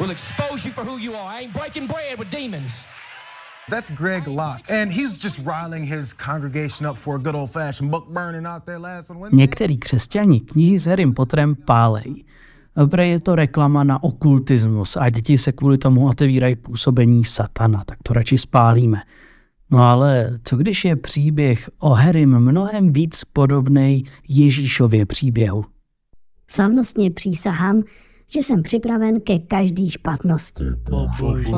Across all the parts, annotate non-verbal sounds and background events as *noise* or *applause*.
will expose you for who you are. I ain't breaking bread with demons. That's Greg Locke, and he was just riling his congregation up for a good old-fashioned book burning out there last Wednesday. Některý křesťani knihy s Harrym Potterem pálej. Prý je to reklama na okultismus a děti se kvůli tomu otevírají působení satana, tak to radši spálíme. No ale co když je příběh o Harrym mnohem víc podobný Ježíšově příběhu? Slavnostně přísahám, že jsem připraven ke každý špatnosti. O bože.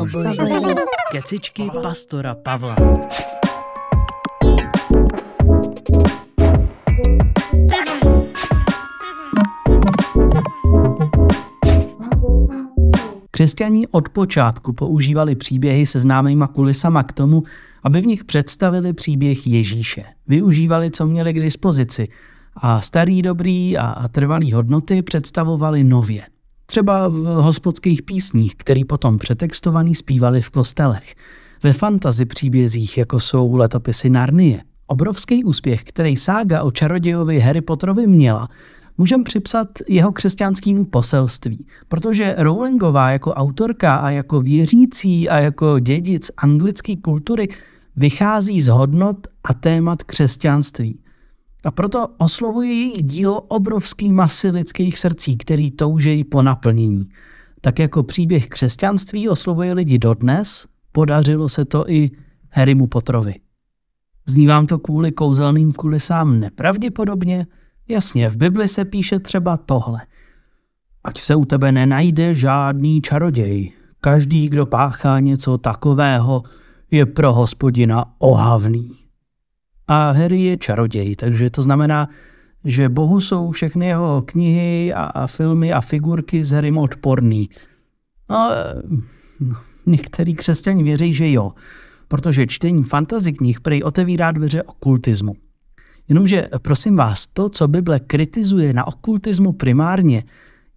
Kecičky pastora Pavla. Křesťaní od počátku používali příběhy se známýma kulisama k tomu, aby v nich představili příběh Ježíše. Využívali, co měli k dispozici a starý dobrý a trvalý hodnoty představovali nově. Třeba v hospodských písních, který potom přetextovaný zpívali v kostelech. Ve fantazi příbězích, jako jsou letopisy Narnie. Obrovský úspěch, který sága o čarodějovi Harry Potterovi měla, můžeme připsat jeho křesťanskému poselství, protože Rowlingová jako autorka a jako věřící a jako dědic anglické kultury vychází z hodnot a témat křesťanství. A proto oslovuje její dílo obrovský masy lidských srdcí, který toužejí po naplnění. Tak jako příběh křesťanství oslovuje lidi dodnes, podařilo se to i Harrymu Potterovi. Zní vám to kvůli kouzelným kulisám nepravděpodobně? Jasně, v Bibli se píše třeba tohle. Ať se u tebe nenajde žádný čaroděj. Každý, kdo páchá něco takového, je pro hospodina ohavný. A Harry je čaroděj, takže to znamená, že Bohu jsou všechny jeho knihy a, a filmy a figurky s Harrym odporný. No, no, některý křesťani věří, že jo, protože čtení fantasy knih prej otevírá dveře okultismu. Jenomže, prosím vás, to, co Bible kritizuje na okultismu primárně,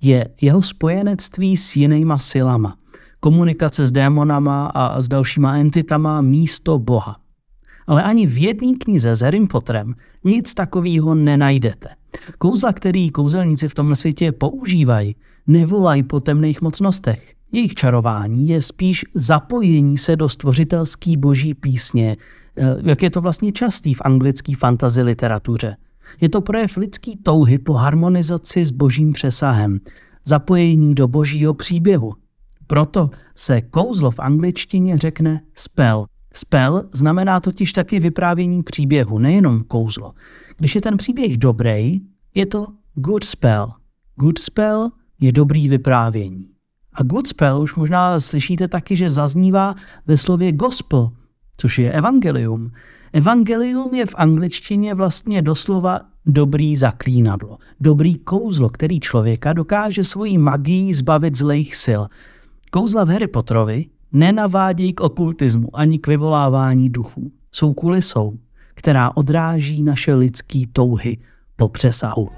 je jeho spojenectví s jinýma silama, komunikace s démonama a s dalšíma entitama místo Boha. Ale ani v jedné knize s Harrym Potterem nic takového nenajdete. Kouzla, který kouzelníci v tomhle světě používají, nevolají po temných mocnostech. Jejich čarování je spíš zapojení se do stvořitelský boží písně, eh, jak je to vlastně častý v anglické fantasy literatuře. Je to projev lidský touhy po harmonizaci s božím přesahem, zapojení do božího příběhu. Proto se kouzlo v angličtině řekne spell. Spell znamená totiž taky vyprávění příběhu, nejenom kouzlo. Když je ten příběh dobrý, je to good spell. Good spell je dobrý vyprávění. A good spell už možná slyšíte taky, že zaznívá ve slově gospel, což je evangelium. Evangelium je v angličtině vlastně doslova dobrý zaklínadlo, dobrý kouzlo, který člověka dokáže svojí magií zbavit zlejch sil. Kouzla v Harry Potterovi nenavádějí k okultismu ani k vyvolávání duchů. Jsou kulisou, která odráží naše lidské touhy po přesahu.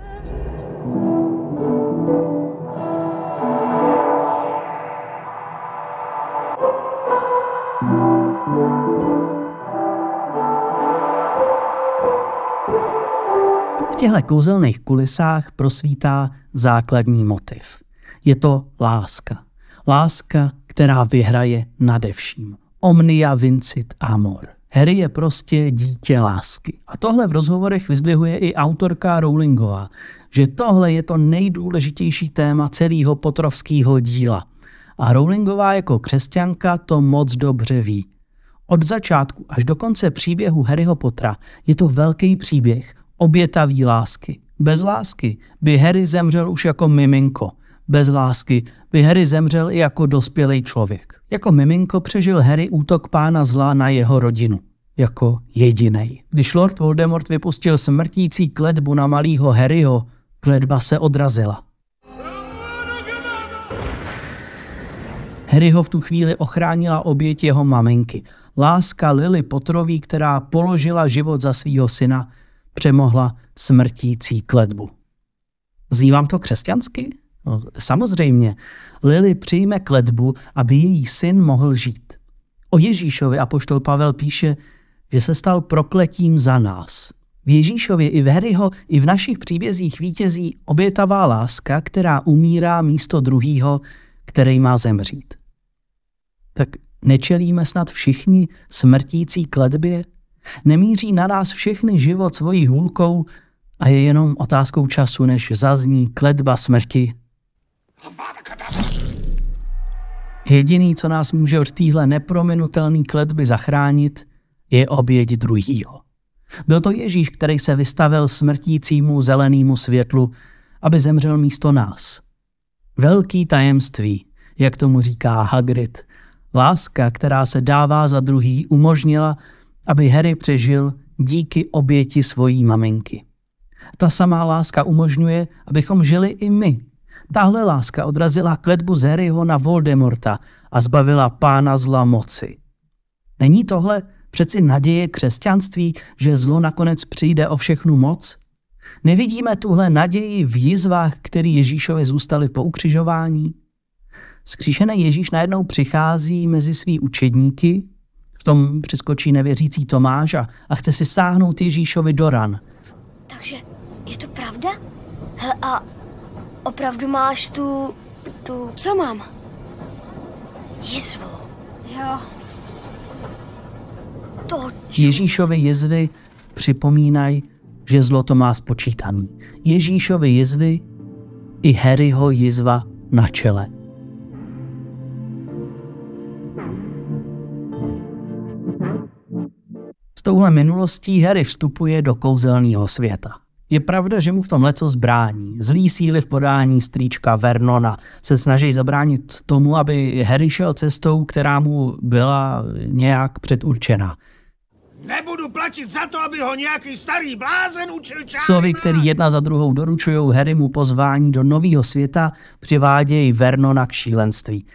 V těchto kouzelných kulisách prosvítá základní motiv. Je to láska. Láska, která vyhraje nade vším. Omnia vincit amor. Harry je prostě dítě lásky. A tohle v rozhovorech vyzdvihuje i autorka Rowlingová, že tohle je to nejdůležitější téma celého potrovského díla. A Rowlingová jako křesťanka to moc dobře ví. Od začátku až do konce příběhu Harryho Pottera je to velký příběh obětavý lásky. Bez lásky by Harry zemřel už jako miminko. Bez lásky by Harry zemřel i jako dospělý člověk. Jako miminko přežil Harry útok pána zla na jeho rodinu. Jako jedinej. Když Lord Voldemort vypustil smrtící kletbu na malýho Harryho, kletba se odrazila. Harryho v tu chvíli ochránila oběť jeho maminky. Láska Lily Potrový, která položila život za svého syna, přemohla smrtící kletbu. Zní vám to křesťansky? No, samozřejmě. Lily přijme kletbu, aby její syn mohl žít. O Ježíšovi apoštol Pavel píše, že se stal prokletím za nás. V Ježíšově i v Harryho i v našich příbězích vítězí obětavá láska, která umírá místo druhýho, který má zemřít. Tak nečelíme snad všichni smrtící kledbě? Nemíří na nás všechny život svojí hůlkou a je jenom otázkou času, než zazní kledba smrti. Jediný, co nás může od téhle neprominutelné kledby zachránit, je oběť druhýho. Byl to Ježíš, který se vystavil smrtícímu zelenému světlu, aby zemřel místo nás. Velký tajemství, jak tomu říká Hagrid, láska, která se dává za druhý, umožnila, aby Harry přežil díky oběti svojí maminky. Ta samá láska umožňuje, abychom žili i my. Tahle láska odrazila kletbu z Harryho na Voldemorta a zbavila pána zla moci. Není tohle přeci naděje křesťanství, že zlo nakonec přijde o všechnu moc? Nevidíme tuhle naději v jizvách, který Ježíšovi zůstaly po ukřižování? Skříšený Ježíš najednou přichází mezi svý učedníky, v tom přiskočí nevěřící Tomáš a, a chce si sáhnout Ježíšovi do ran. Takže je to pravda? Hele, a opravdu máš tu... tu... Co mám? Jizvu. Jo. To Ježíšovi jizvy připomínají, že zlo to má spočítaný. Ježíšovi jizvy i Harryho jizva na čele. S touhle minulostí Harry vstupuje do kouzelného světa. Je pravda, že mu v tom leco zbrání. Zlý síly v podání strýčka Vernona se snaží zabránit tomu, aby Harry šel cestou, která mu byla nějak předurčena. Nebudu platit za to, aby ho nějaký starý blázen učil čáry Psovi, který jedna za druhou doručují Harrymu pozvání do nového světa, přivádějí Vernona k šílenství.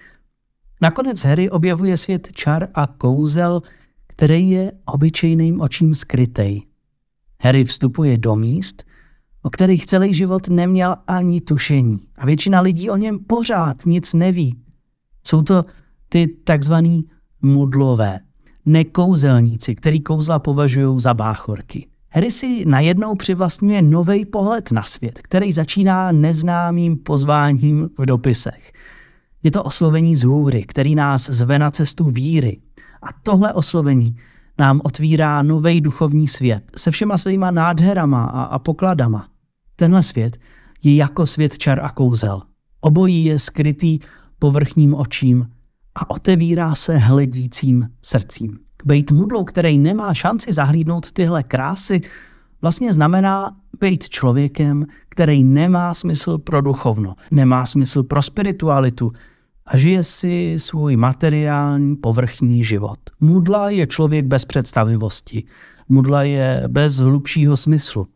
Nakonec Harry objevuje svět čar a kouzel, který je obyčejným očím skrytej. Harry vstupuje do míst, o kterých celý život neměl ani tušení. A většina lidí o něm pořád nic neví. Jsou to ty takzvaný mudlové, nekouzelníci, který kouzla považují za báchorky. Harry si najednou přivlastňuje nový pohled na svět, který začíná neznámým pozváním v dopisech. Je to oslovení z hůry, který nás zve na cestu víry. A tohle oslovení nám otvírá nový duchovní svět se všema svýma nádherama a, a pokladama. Tenhle svět je jako svět čar a kouzel. Obojí je skrytý povrchním očím a otevírá se hledícím srdcím. Bejt mudlou, který nemá šanci zahlídnout tyhle krásy, vlastně znamená být člověkem, který nemá smysl pro duchovno, nemá smysl pro spiritualitu a žije si svůj materiální povrchní život. Mudla je člověk bez představivosti. Mudla je bez hlubšího smyslu.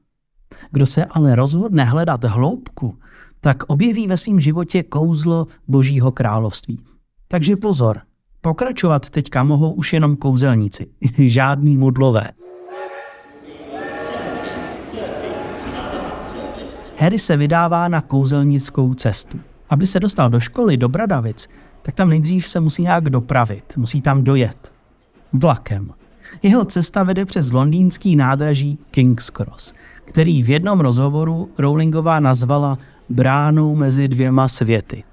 Kdo se ale rozhodne hledat hloubku, tak objeví ve svém životě kouzlo Božího království. Takže pozor, pokračovat teďka mohou už jenom kouzelníci, *laughs* žádný mudlové. Harry se vydává na kouzelnickou cestu. Aby se dostal do školy, do Bradavic, tak tam nejdřív se musí nějak dopravit, musí tam dojet. Vlakem. Jeho cesta vede přes londýnský nádraží King's Cross, který v jednom rozhovoru Rowlingová nazvala bránou mezi dvěma světy.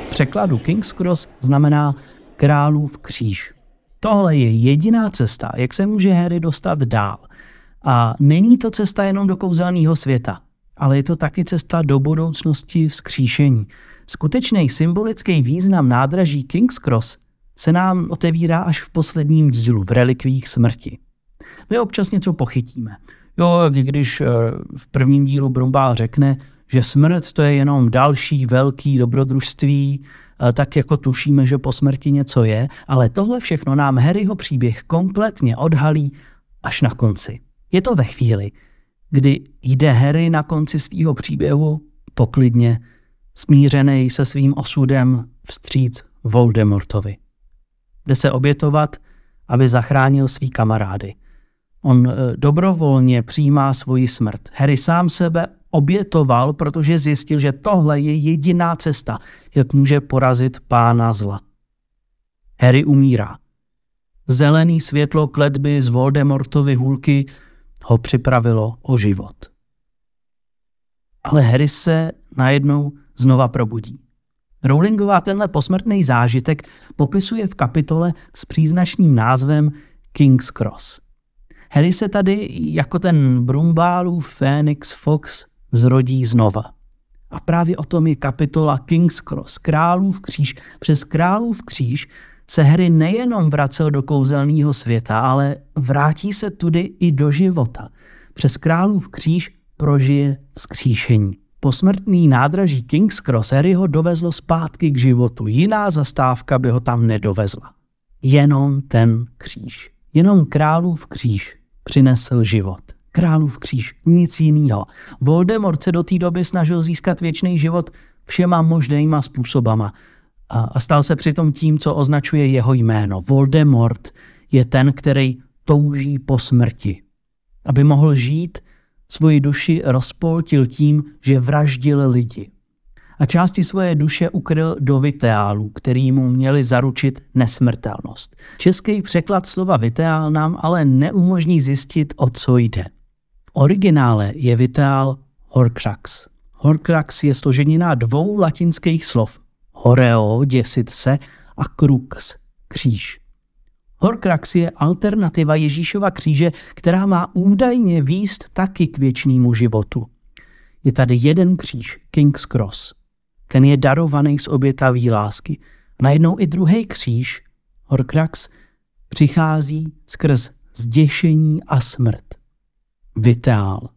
V překladu King's Cross znamená králův kříž. Tohle je jediná cesta, jak se může Harry dostat dál. A není to cesta jenom do kouzelného světa, ale je to taky cesta do budoucnosti vzkříšení. Skutečný symbolický význam nádraží King's Cross se nám otevírá až v posledním dílu, v relikvích smrti. My občas něco pochytíme. Jo, když eh, v prvním dílu Brumbál řekne, že smrt to je jenom další velký dobrodružství, eh, tak jako tušíme, že po smrti něco je, ale tohle všechno nám Harryho příběh kompletně odhalí až na konci. Je to ve chvíli, kdy jde Harry na konci svého příběhu poklidně, smířený se svým osudem vstříc Voldemortovi. Jde se obětovat, aby zachránil svý kamarády. On eh, dobrovolně přijímá svoji smrt. Harry sám sebe obětoval, protože zjistil, že tohle je jediná cesta, jak může porazit pána zla. Harry umírá. Zelený světlo kletby z Voldemortovy hůlky ho připravilo o život. ale Harry se najednou znova probudí. Rowlingová tenhle posmrtný zážitek popisuje v kapitole s příznačným názvem King's Cross. Harry se tady jako ten Brumbálův Phoenix Fox zrodí znova. A právě o tom je kapitola King's Cross, Králův kříž. Přes Králův kříž se Harry nejenom vracel do kouzelného světa, ale vrátí se tudy i do života. Přes Králův kříž prožije vzkříšení. Posmrtný nádraží King's Cross Harryho dovezlo zpátky k životu. Jiná zastávka by ho tam nedovezla. Jenom ten kříž. Jenom králův kříž přinesl život. Králův kříž, nic jiného. Voldemort se do té doby snažil získat věčný život všema možnýma způsobama a, a stal se přitom tím, co označuje jeho jméno. Voldemort je ten, který touží po smrti. Aby mohl žít, svoji duši rozpoltil tím, že vraždil lidi. A části svoje duše ukryl do viteálu, který mu měli zaručit nesmrtelnost. Český překlad slova viteál nám ale neumožní zjistit, o co jde. V originále je viteál Horcrux. Horcrux je složenina dvou latinských slov. Horeo, děsit se, a crux, kříž. Horcrux je alternativa Ježíšova kříže, která má údajně výst taky k věčnému životu. Je tady jeden kříž, King's Cross. Ten je darovaný z obětavý lásky. Najednou i druhý kříž, Horcrux, přichází skrz zděšení a smrt. Vitál.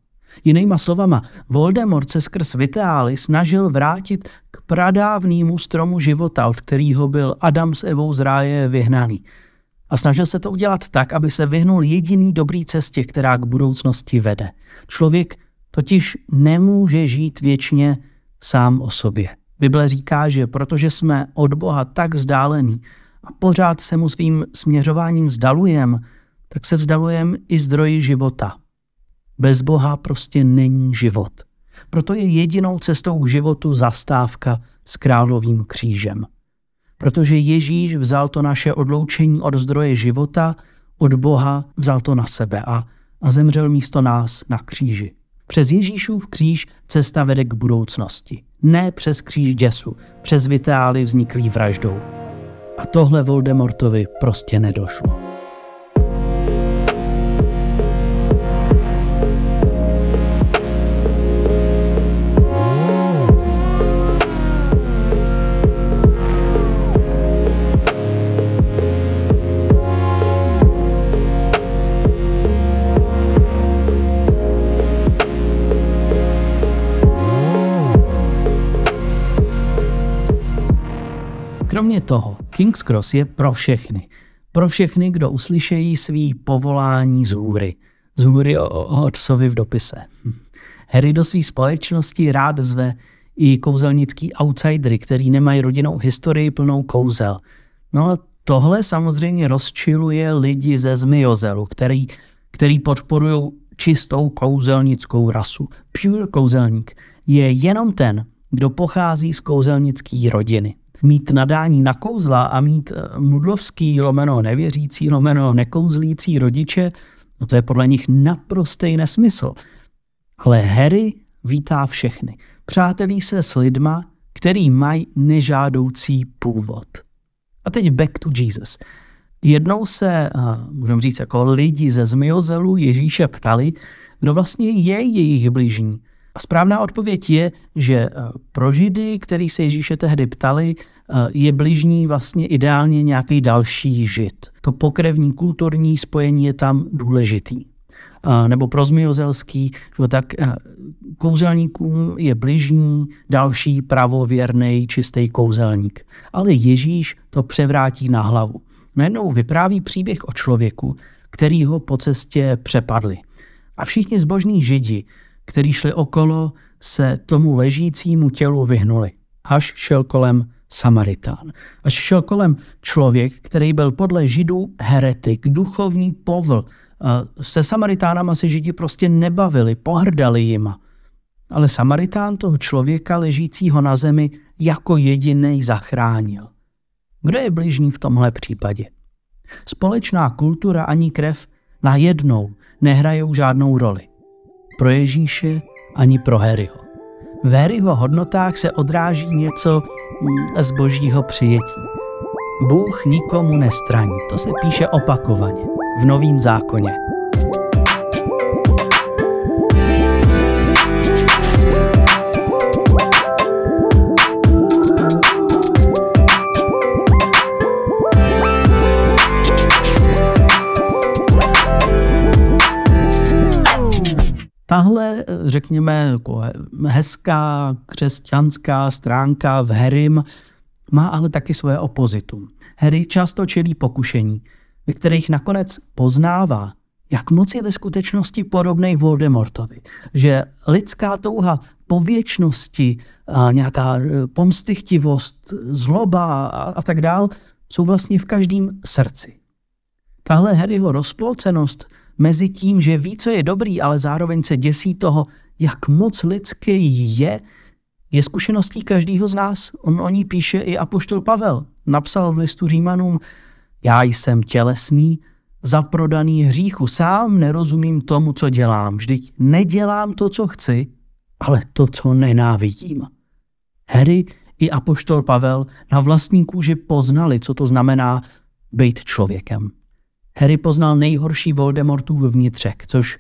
Jinýma slovama, Voldemort se skrz Vitály snažil vrátit k pradávnému stromu života, od kterého byl Adam s Evou z ráje vyhnaný. A snažil se to udělat tak, aby se vyhnul jediný dobrý cestě, která k budoucnosti vede. Člověk totiž nemůže žít věčně sám o sobě. Bible říká, že protože jsme od Boha tak vzdálení a pořád se mu svým směřováním vzdalujem, tak se vzdalujem i zdroji života. Bez Boha prostě není život. Proto je jedinou cestou k životu zastávka s královým křížem. Protože Ježíš vzal to naše odloučení od zdroje života, od Boha vzal to na sebe a, a zemřel místo nás na kříži. Přes Ježíšův kříž cesta vede k budoucnosti. Ne přes kříž děsu, přes vitály vzniklý vraždou. A tohle Voldemortovi prostě nedošlo. Kromě toho, King's Cross je pro všechny. Pro všechny, kdo uslyšejí svý povolání z hůry. Z hůry o, o otcovi v dopise. *laughs* Harry do své společnosti rád zve i kouzelnický outsidery, který nemají rodinnou historii plnou kouzel. No a tohle samozřejmě rozčiluje lidi ze Zmiozelu, který, který podporují čistou kouzelnickou rasu. Pure kouzelník je jenom ten, kdo pochází z kouzelnické rodiny mít nadání na kouzla a mít eh, mudlovský lomeno nevěřící lomeno nekouzlící rodiče, no to je podle nich naprostý nesmysl. Ale Harry vítá všechny. Přátelí se s lidma, který mají nežádoucí původ. A teď back to Jesus. Jednou se, eh, můžeme říct, jako lidi ze Zmiozelu Ježíše ptali, kdo vlastně je jejich bližní. A správná odpověď je, že eh, pro Židy, který se Ježíše tehdy ptali, eh, je bližní vlastně ideálně nějaký další Žid. To pokrevní kulturní spojení je tam důležitý. Eh, nebo pro Zmiozelský, tak kouzelníkům je bližní další pravověrný čistý kouzelník. Ale Ježíš to převrátí na hlavu. Najednou vypráví příběh o člověku, který ho po cestě přepadli. A všichni zbožní židi který šli okolo, se tomu ležícímu tělu vyhnuli, až šel kolem Samaritán. Až šel kolem člověk, který byl podle židů heretik, duchovní povl. Se Samaritánama se židi prostě nebavili, pohrdali jima. Ale Samaritán toho člověka ležícího na zemi jako jediný zachránil. Kdo je bližní v tomhle případě? Společná kultura ani krev najednou nehrajou žádnou roli pro Ježíše ani pro Harryho. V Harryho hodnotách se odráží něco mm, z božího přijetí. Bůh nikomu nestraní. To se píše opakovaně v Novém zákoně. Tahle, řekněme, jako hezká křesťanská stránka v Harrym má ale taky svoje opozitum. Harry často čelí pokušení, ve kterých nakonec poznává, jak moc je ve skutečnosti podobný Voldemortovi. Že lidská touha po věčnosti, a nějaká e, pomstychtivost, zloba a, a tak dál jsou vlastně v každém srdci. Tahle Harryho rozpolcenost mezi tím, že ví, co je dobrý, ale zároveň se děsí toho, jak moc lidský je, je zkušeností každého z nás. On o ní píše i apoštol Pavel. Napsal v listu Římanům, já jsem tělesný, zaprodaný hříchu, sám nerozumím tomu, co dělám. Vždyť nedělám to, co chci, ale to, co nenávidím. Harry i apoštol Pavel na vlastní kůži poznali, co to znamená být člověkem. Harry poznal nejhorší Voldemortův vnitřek, což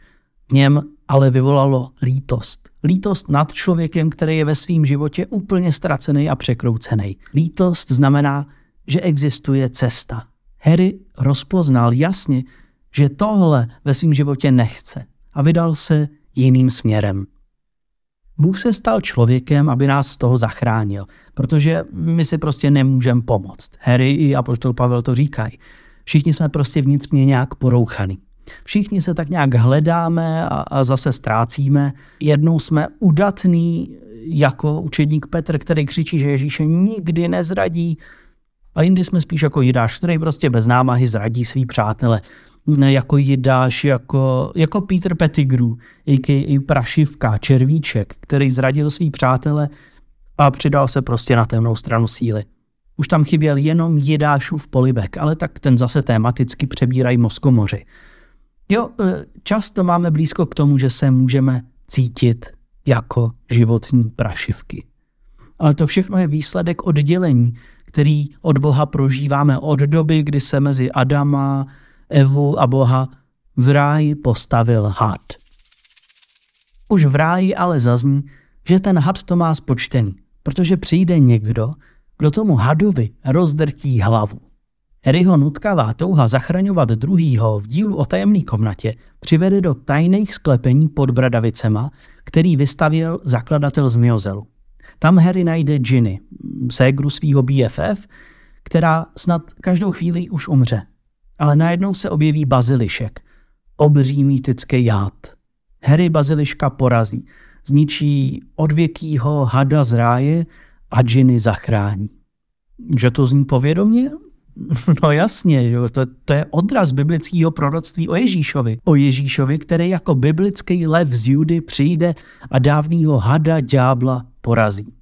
v něm ale vyvolalo lítost. Lítost nad člověkem, který je ve svém životě úplně ztracený a překroucený. Lítost znamená, že existuje cesta. Harry rozpoznal jasně, že tohle ve svém životě nechce a vydal se jiným směrem. Bůh se stal člověkem, aby nás z toho zachránil, protože my si prostě nemůžeme pomoct. Harry i apoštol Pavel to říkají. Všichni jsme prostě vnitřně nějak porouchaný. Všichni se tak nějak hledáme a, a zase ztrácíme. Jednou jsme udatný jako učedník Petr, který křičí, že Ježíše nikdy nezradí. A jindy jsme spíš jako Jidáš, který prostě bez námahy zradí svý přátele. Jako Jidáš, jako, jako Peter Pettigrew, i Prašivka, Červíček, který zradil svý přátele a přidal se prostě na temnou stranu síly. Už tam chyběl jenom Jidášův polibek, ale tak ten zase tematicky přebírají moskomoři. Jo, e, často máme blízko k tomu, že se můžeme cítit jako životní prašivky. Ale to všechno je výsledek oddělení, který od Boha prožíváme od doby, kdy se mezi Adama, Evu a Boha v ráji postavil had. Už v ráji ale zazní, že ten had to má spočtený, protože přijde někdo, kdo tomu hadovi rozdrtí hlavu. Harryho nutkavá touha zachraňovat druhýho v dílu o tajemné komnatě přivede do tajných sklepení pod Bradavicema, který vystavil zakladatel z Miozelu. Tam Harry najde Ginny, ségru svého BFF, která snad každou chvíli už umře. Ale najednou se objeví bazilišek, obří mýtický jád. Harry baziliška porazí, zničí odvěkýho hada z ráje a Ginny zachrání. Že to zní povědomě? *laughs* No jasně, že? To, to je odraz biblického proroctví o Ježíšovi. O Ježíšovi, který jako biblický lev z Judy přijde a dávnýho hada ďábla porazí.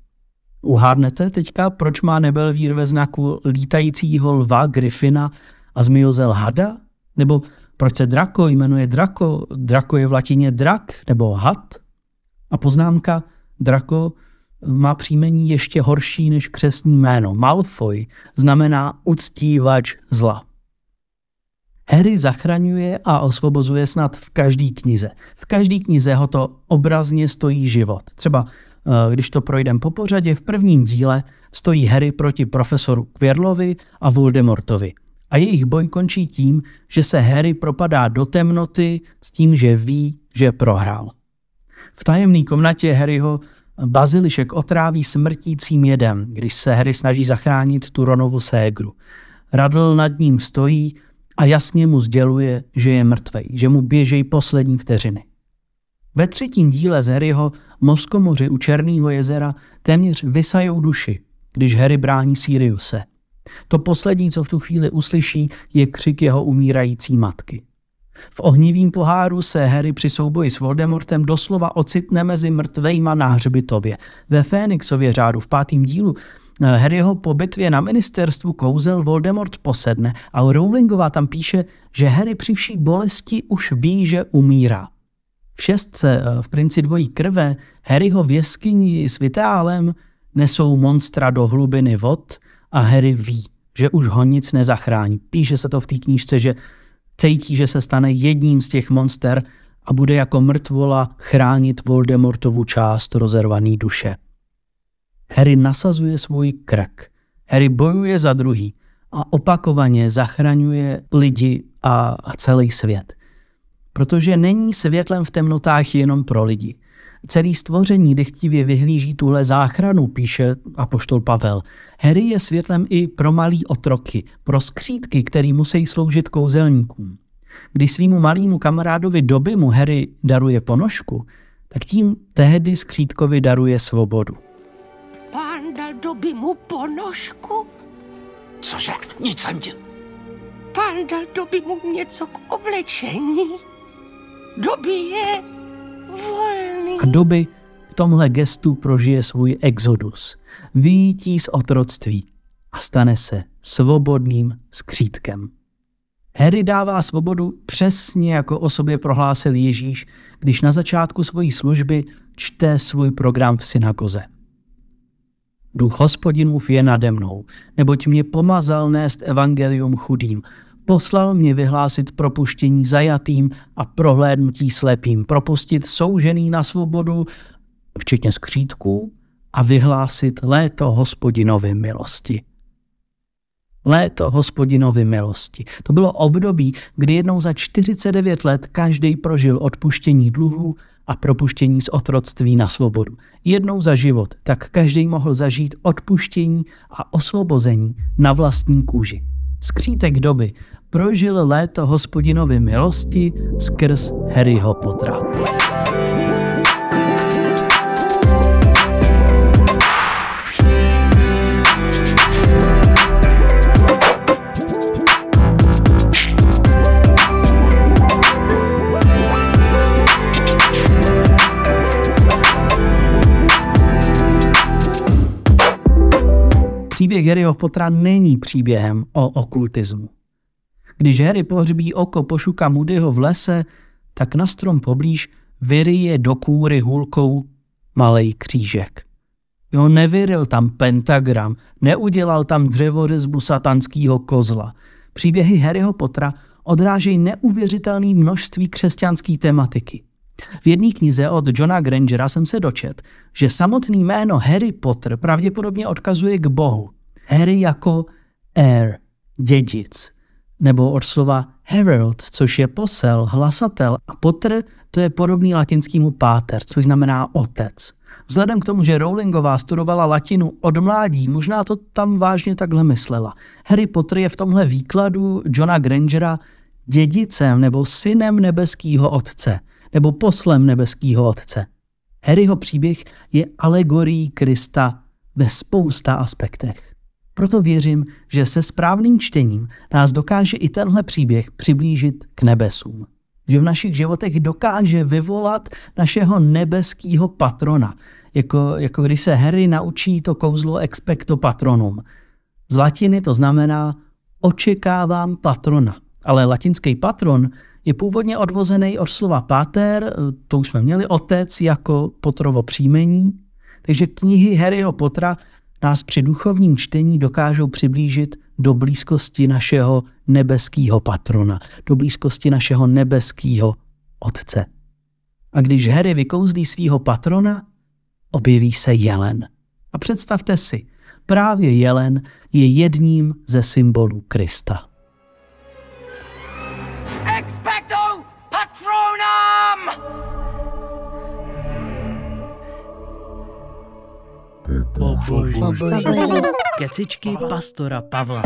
Uhádnete teďka, proč má Nebelvír ve znaku lítajícího lva, Griffina a zmiozel hada? Nebo proč se Drako jmenuje Drako? Drako je v latině drak nebo had? A poznámka Drako má příjmení ještě horší než křesní jméno. Malfoy znamená uctívač zla. Harry zachraňuje a osvobozuje snad v každé knize. V každé knize ho to obrazně stojí život. Třeba eh, když to projdem po pořadě, v prvním díle stojí Harry proti profesoru Quirlovi a Voldemortovi. A jejich boj končí tím, že se Harry propadá do temnoty s tím, že ví, že prohrál. V tajemné komnatě Harryho Bazilišek otráví smrtícím jedem, když se Harry snaží zachránit tu Ronovu ségru. Radl nad ním stojí a jasně mu sděluje, že je mrtvej, že mu běžejí poslední vteřiny. Ve třetím díle z Harryho Moskomoři u Černého jezera téměř vysajou duši, když Harry brání Siriuse. To poslední, co v tu chvíli uslyší, je křik jeho umírající matky. V ohnivým poháru se Harry při souboji s Voldemortem doslova ocitne mezi mrtvejma na hřbitově. Ve Fénixově řádu v pátém dílu eh, Harryho po bitvě na ministerstvu kouzel Voldemort posedne a Rowlingová tam píše, že Harry při vší bolesti už ví, že umírá. V šestce eh, v Princi dvojí krve Harryho v jeskyni s Vitálem nesou monstra do hlubiny vod a Harry ví, že už ho nic nezachrání. Píše se to v té knížce, že cítí, že se stane jedním z těch monster a bude jako mrtvola chránit Voldemortovu část rozervaný duše. Harry nasazuje svůj krk. Harry bojuje za druhý a opakovaně zachraňuje lidi a celý svět. Protože není světlem v temnotách jenom pro lidi. Celý stvoření dechtivě vyhlíží tuhle záchranu, píše apoštol Pavel. Harry je světlem i pro malý otroky, pro skřídky, který musí sloužit kouzelníkům. Když svýmu malýmu kamarádovi Dobymu Harry daruje ponožku, tak tím tehdy skřídkovi daruje svobodu. Pán dal Dobymu ponožku? Cože? Nic jsem ti... Pán dal Dobymu něco k oblečení? Doby je volný. A Doby v tomhle gestu prožije svůj exodus, výjítí z otroctví a stane se svobodným skřítkem. Harry dává svobodu přesně jako o sobě prohlásil Ježíš, když na začátku svojí služby čte svůj program v synagoze. Duch hospodinův je nade mnou, neboť mě pomazal nést evangelium chudým, poslal mě vyhlásit propuštění zajatým a prohlédnutí slepým, propustit soužený na svobodu, včetně skřítků, a vyhlásit léto hospodinovy milosti. Léto hospodinovy milosti. To bylo období, kdy jednou za 49 let každý prožil odpuštění dluhů a propuštění z otroctví na svobodu. Jednou za život, tak každý mohl zažít odpuštění a osvobození na vlastní kůži. Skřítek doby prožil léto hospodinovy milosti skrz Harryho Pottera. Příběh Harryho Pottera není příběhem o okultismu. Když Harry pohřbí oko pošuka Moodyho v lese, tak na strom poblíž vyryje do kůry hůlkou malej křížek. Jo, nevyril tam pentagram, neudělal tam dřevořezbu satanského kozla. Příběhy Harryho Pottera odrážejí neuvěřitelné množství křesťanské tematiky. V jedné knize od Johna Grangera jsem se dočet, že samotný jméno Harry Potter pravděpodobně odkazuje k Bohu. Harry jako heir, dědic, nebo od slova herald, což je posel, hlasatel, a Potter to je podobný latinskému páter, což znamená otec. Vzhledem k tomu, že Rowlingová studovala latinu od mládí, možná to tam vážně takhle myslela. Harry Potter je v tomhle výkladu Johna Grangera dědicem nebo synem nebeského otce – nebo poslem nebeského Otce. Harryho příběh je alegorií Krista ve spousta aspektech. Proto věřím, že se správným čtením nás dokáže i tenhle příběh přiblížit k nebesům. Že v našich životech dokáže vyvolat našeho nebeského patrona, jako, jako když se Harry naučí to kouzlo expecto patronum. Z latiny to znamená očekávám patrona, ale latinský patron je původně odvozený od slova pater, to už jsme měli, otec jako Potrovo příjmení, takže knihy Harryho Pottera nás při duchovním čtení dokážou přiblížit do blízkosti našeho nebeského patrona, do blízkosti našeho nebeského otce. A když Harry vykouzlí svého patrona, objeví se jelen. A představte si, právě jelen je jedním ze symbolů Krista. Kecičky pastora Pavla.